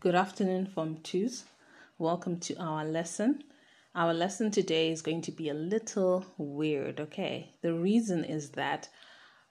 Good afternoon, Form 2s. Welcome to our lesson. Our lesson today is going to be a little weird, okay? The reason is that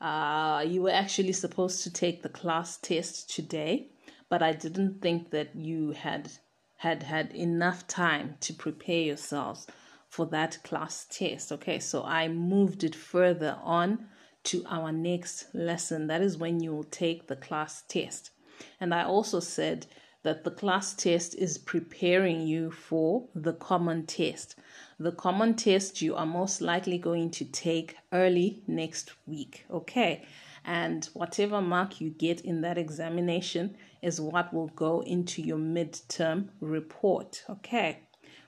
uh, you were actually supposed to take the class test today, but I didn't think that you had had had enough time to prepare yourselves for that class test. Okay, so I moved it further on to our next lesson. That is when you will take the class test. And I also said that the class test is preparing you for the common test. The common test you are most likely going to take early next week, okay? And whatever mark you get in that examination is what will go into your midterm report, okay?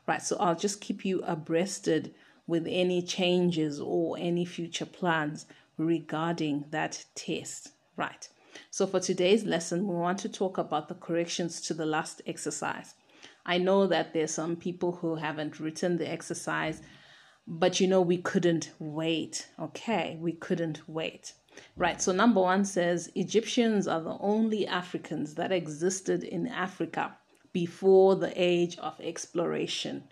Right, so I'll just keep you abreasted with any changes or any future plans regarding that test, right? So, for today's lesson, we want to talk about the corrections to the last exercise. I know that there's some people who haven't written the exercise, but you know, we couldn't wait. Okay, we couldn't wait. Right, so number one says Egyptians are the only Africans that existed in Africa before the age of exploration.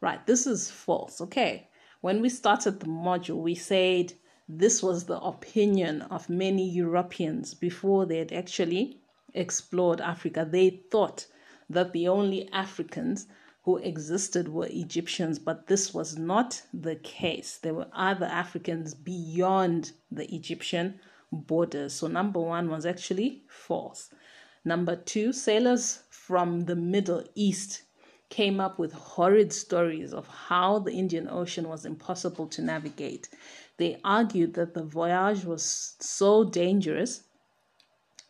Right, this is false. Okay, when we started the module, we said this was the opinion of many Europeans before they had actually explored Africa. They thought that the only Africans who existed were Egyptians, but this was not the case. There were other Africans beyond the Egyptian borders. So, number one was actually false. Number two, sailors from the Middle East came up with horrid stories of how the Indian Ocean was impossible to navigate. They argued that the voyage was so dangerous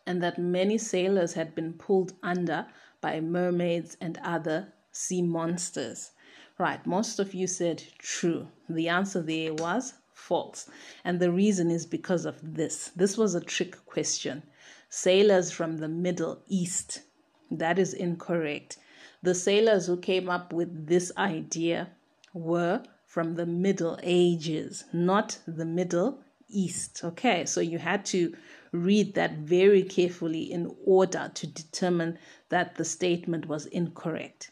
and that many sailors had been pulled under by mermaids and other sea monsters. Right, most of you said true. The answer there was false. And the reason is because of this. This was a trick question. Sailors from the Middle East. That is incorrect. The sailors who came up with this idea were from the Middle Ages, not the Middle East. Okay, so you had to read that very carefully in order to determine that the statement was incorrect.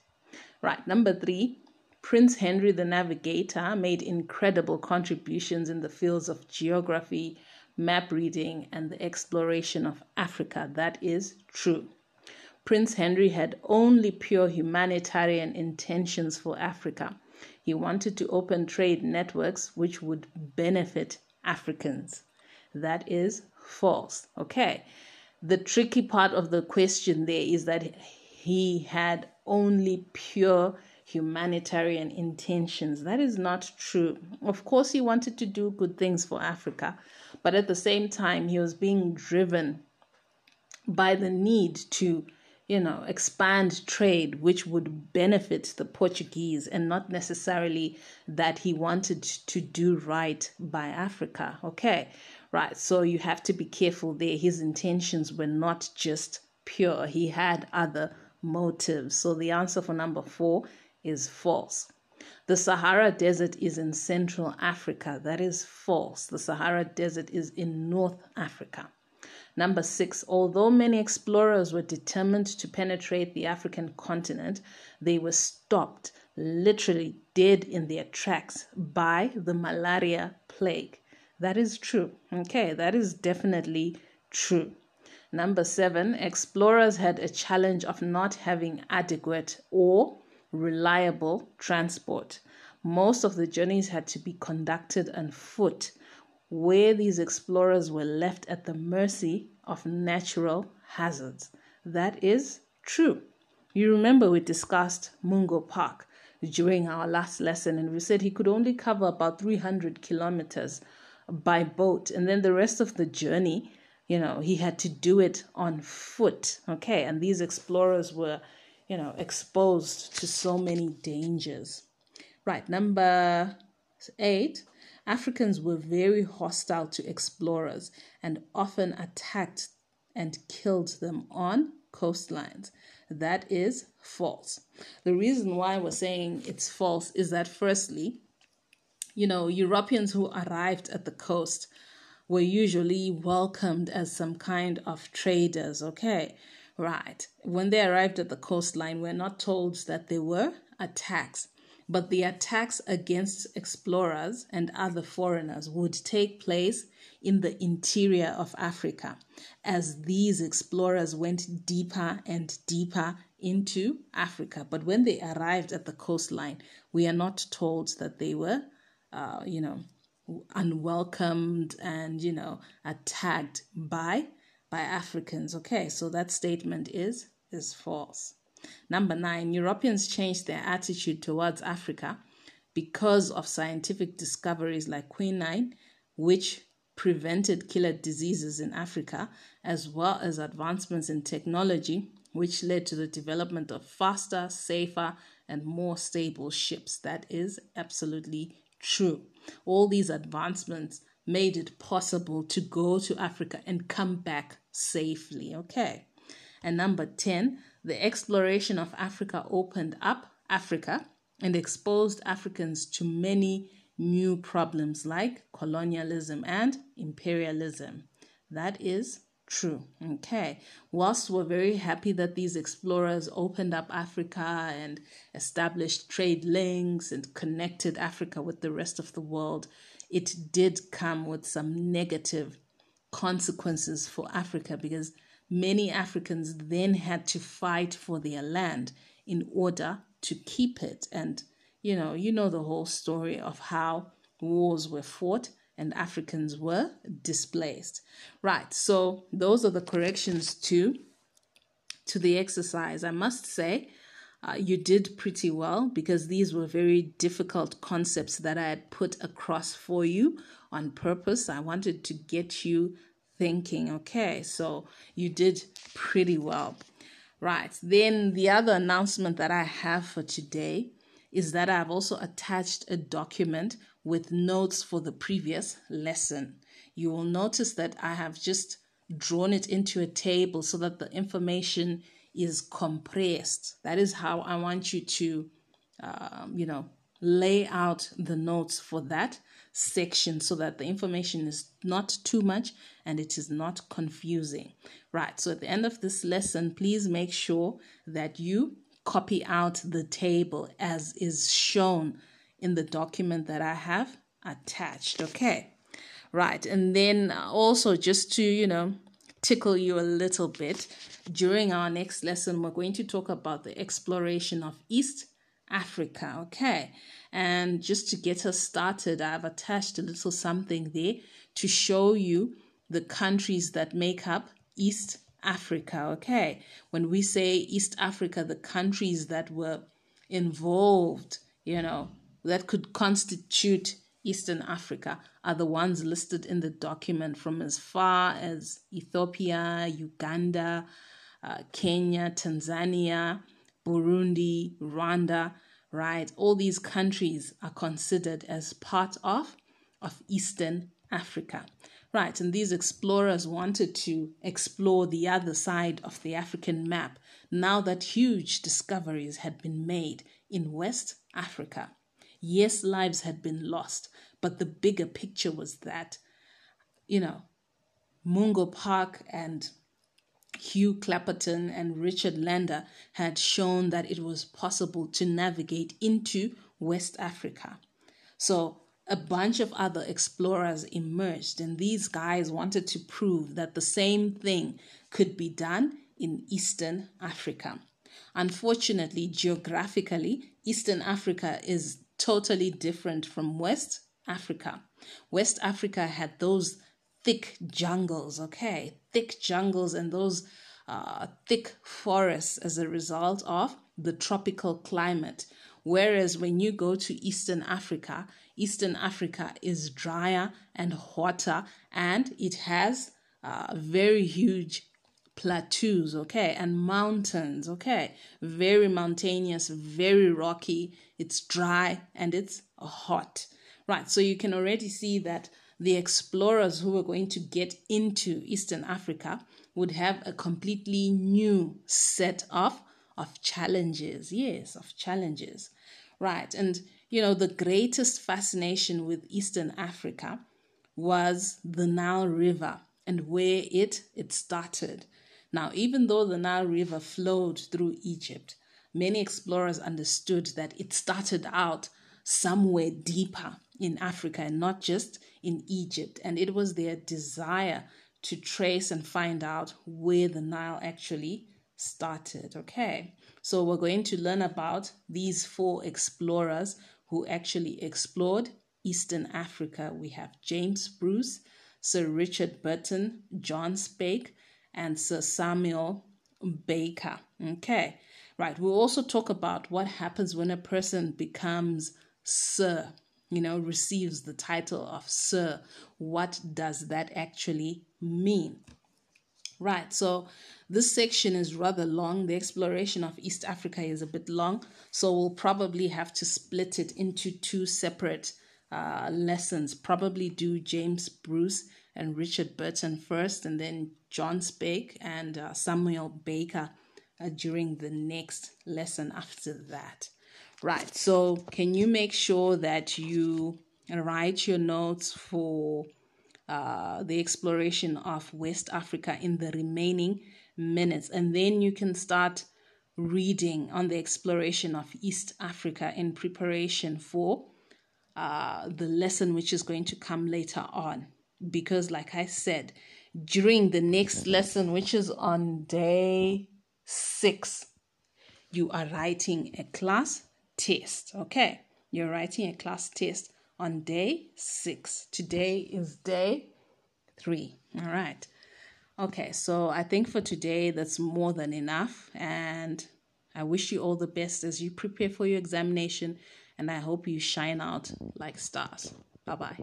Right, number three, Prince Henry the Navigator made incredible contributions in the fields of geography, map reading, and the exploration of Africa. That is true. Prince Henry had only pure humanitarian intentions for Africa. He wanted to open trade networks which would benefit Africans. That is false. Okay. The tricky part of the question there is that he had only pure humanitarian intentions. That is not true. Of course, he wanted to do good things for Africa, but at the same time, he was being driven by the need to you know, expand trade, which would benefit the Portuguese, and not necessarily that he wanted to do right by Africa. Okay, right. So you have to be careful there. His intentions were not just pure, he had other motives. So the answer for number four is false. The Sahara Desert is in Central Africa. That is false. The Sahara Desert is in North Africa. Number six, although many explorers were determined to penetrate the African continent, they were stopped, literally dead in their tracks, by the malaria plague. That is true. Okay, that is definitely true. Number seven, explorers had a challenge of not having adequate or reliable transport. Most of the journeys had to be conducted on foot where these explorers were left at the mercy of natural hazards. That is true. You remember we discussed Mungo Park during our last lesson, and we said he could only cover about 300 kilometers by boat, and then the rest of the journey, you know, he had to do it on foot. Okay, and these explorers were, you know, exposed to so many dangers. Right, number eight Africans were very hostile to explorers and often attacked and killed them on coastlines. That is false. The reason why we're saying it's false is that, firstly, you know, Europeans who arrived at the coast were usually welcomed as some kind of traders, okay? Right. When they arrived at the coastline, we're not told that they were attacks, but the attacks against explorers and other foreigners would take place in the interior of Africa as these explorers went deeper and deeper into Africa. But when they arrived at the coastline, we are not told that they were, uh, you know, unwelcomed and, you know, attacked by by Africans. Okay, so that statement is is false. Number nine, Europeans changed their attitude towards Africa because of scientific discoveries like quinine, which prevented killer diseases in Africa, as well as advancements in technology, which led to the development of faster, safer, and more stable ships. That is absolutely true. All these advancements made it possible to go to Africa and come back safely. Okay. And number 10, the exploration of Africa opened up Africa and exposed Africans to many new problems like colonialism and imperialism. That is true. Okay. Whilst we're very happy that these explorers opened up Africa and established trade links and connected Africa with the rest of the world, it did come with some negative consequences for Africa because many Africans then had to fight for their land in order to keep it. And you know, you know the whole story of how wars were fought and Africans were displaced. Right. So those are the corrections to to the exercise. I must say, uh, you did pretty well because these were very difficult concepts that I had put across for you on purpose. I wanted to get you thinking. Okay, so you did pretty well. Right. Then the other announcement that I have for today is that I've also attached a document with notes for the previous lesson. You will notice that I have just drawn it into a table so that the information is compressed. That is how I want you to, um, you know, lay out the notes for that section so that the information is not too much and it is not confusing. Right. So at the end of this lesson, please make sure that you copy out the table as is shown in the document that I have attached. Okay. Right. And then also just to, you know, tickle you a little bit, during our next lesson, we're going to talk about the exploration of East Africa. Okay. And just to get us started, I've attached a little something there to show you the countries that make up East Africa. Okay. When we say East Africa, the countries that were involved, you know, that could constitute Eastern Africa are the ones listed in the document from as far as Ethiopia, Uganda, uh, Kenya, Tanzania, Burundi, Rwanda, right? All these countries are considered as part of, of Eastern Africa. Right, and these explorers wanted to explore the other side of the African map now that huge discoveries had been made in West Africa. Yes, lives had been lost, but the bigger picture was that, you know, Mungo Park and Hugh Clapperton and Richard Lander had shown that it was possible to navigate into West Africa. So a bunch of other explorers emerged, and these guys wanted to prove that the same thing could be done in Eastern Africa. Unfortunately, geographically, Eastern Africa is totally different from West Africa. West Africa had those thick jungles, okay? Thick jungles and those uh, thick forests as a result of the tropical climate. Whereas when you go to Eastern Africa, Eastern Africa is drier and hotter and it has uh, very huge plateaus, okay, and mountains, okay, very mountainous, very rocky, it's dry and it's hot, right? So you can already see that the explorers who were going to get into Eastern Africa would have a completely new set of of challenges. Yes, of challenges. Right. And you know, the greatest fascination with Eastern Africa was the Nile River and where it it started. Now, even though the Nile River flowed through Egypt, many explorers understood that it started out somewhere deeper in Africa and not just in Egypt. And it was their desire to trace and find out where the Nile actually started. Okay, so we're going to learn about these four explorers who actually explored Eastern Africa. We have James Bruce, Sir Richard Burton, John Speke, and Sir Samuel Baker. Okay, right. We'll also talk about what happens when a person becomes Sir, you know, receives the title of Sir. What does that actually mean? Right, so this section is rather long. The exploration of East Africa is a bit long, so we'll probably have to split it into two separate uh, lessons. Probably do James Bruce and Richard Burton first, and then John Speke and uh, Samuel Baker uh, during the next lesson after that. Right, so can you make sure that you write your notes for uh, the exploration of West Africa in the remaining minutes. And then you can start reading on the exploration of East Africa in preparation for uh, the lesson which is going to come later on. Because, like I said, during the next lesson, which is on day six, you are writing a class test. Okay, you're writing a class test on day six. Today is day three. All right. Okay, so I think for today that's more than enough. And I wish you all the best as you prepare for your examination. And I hope you shine out like stars. Bye bye.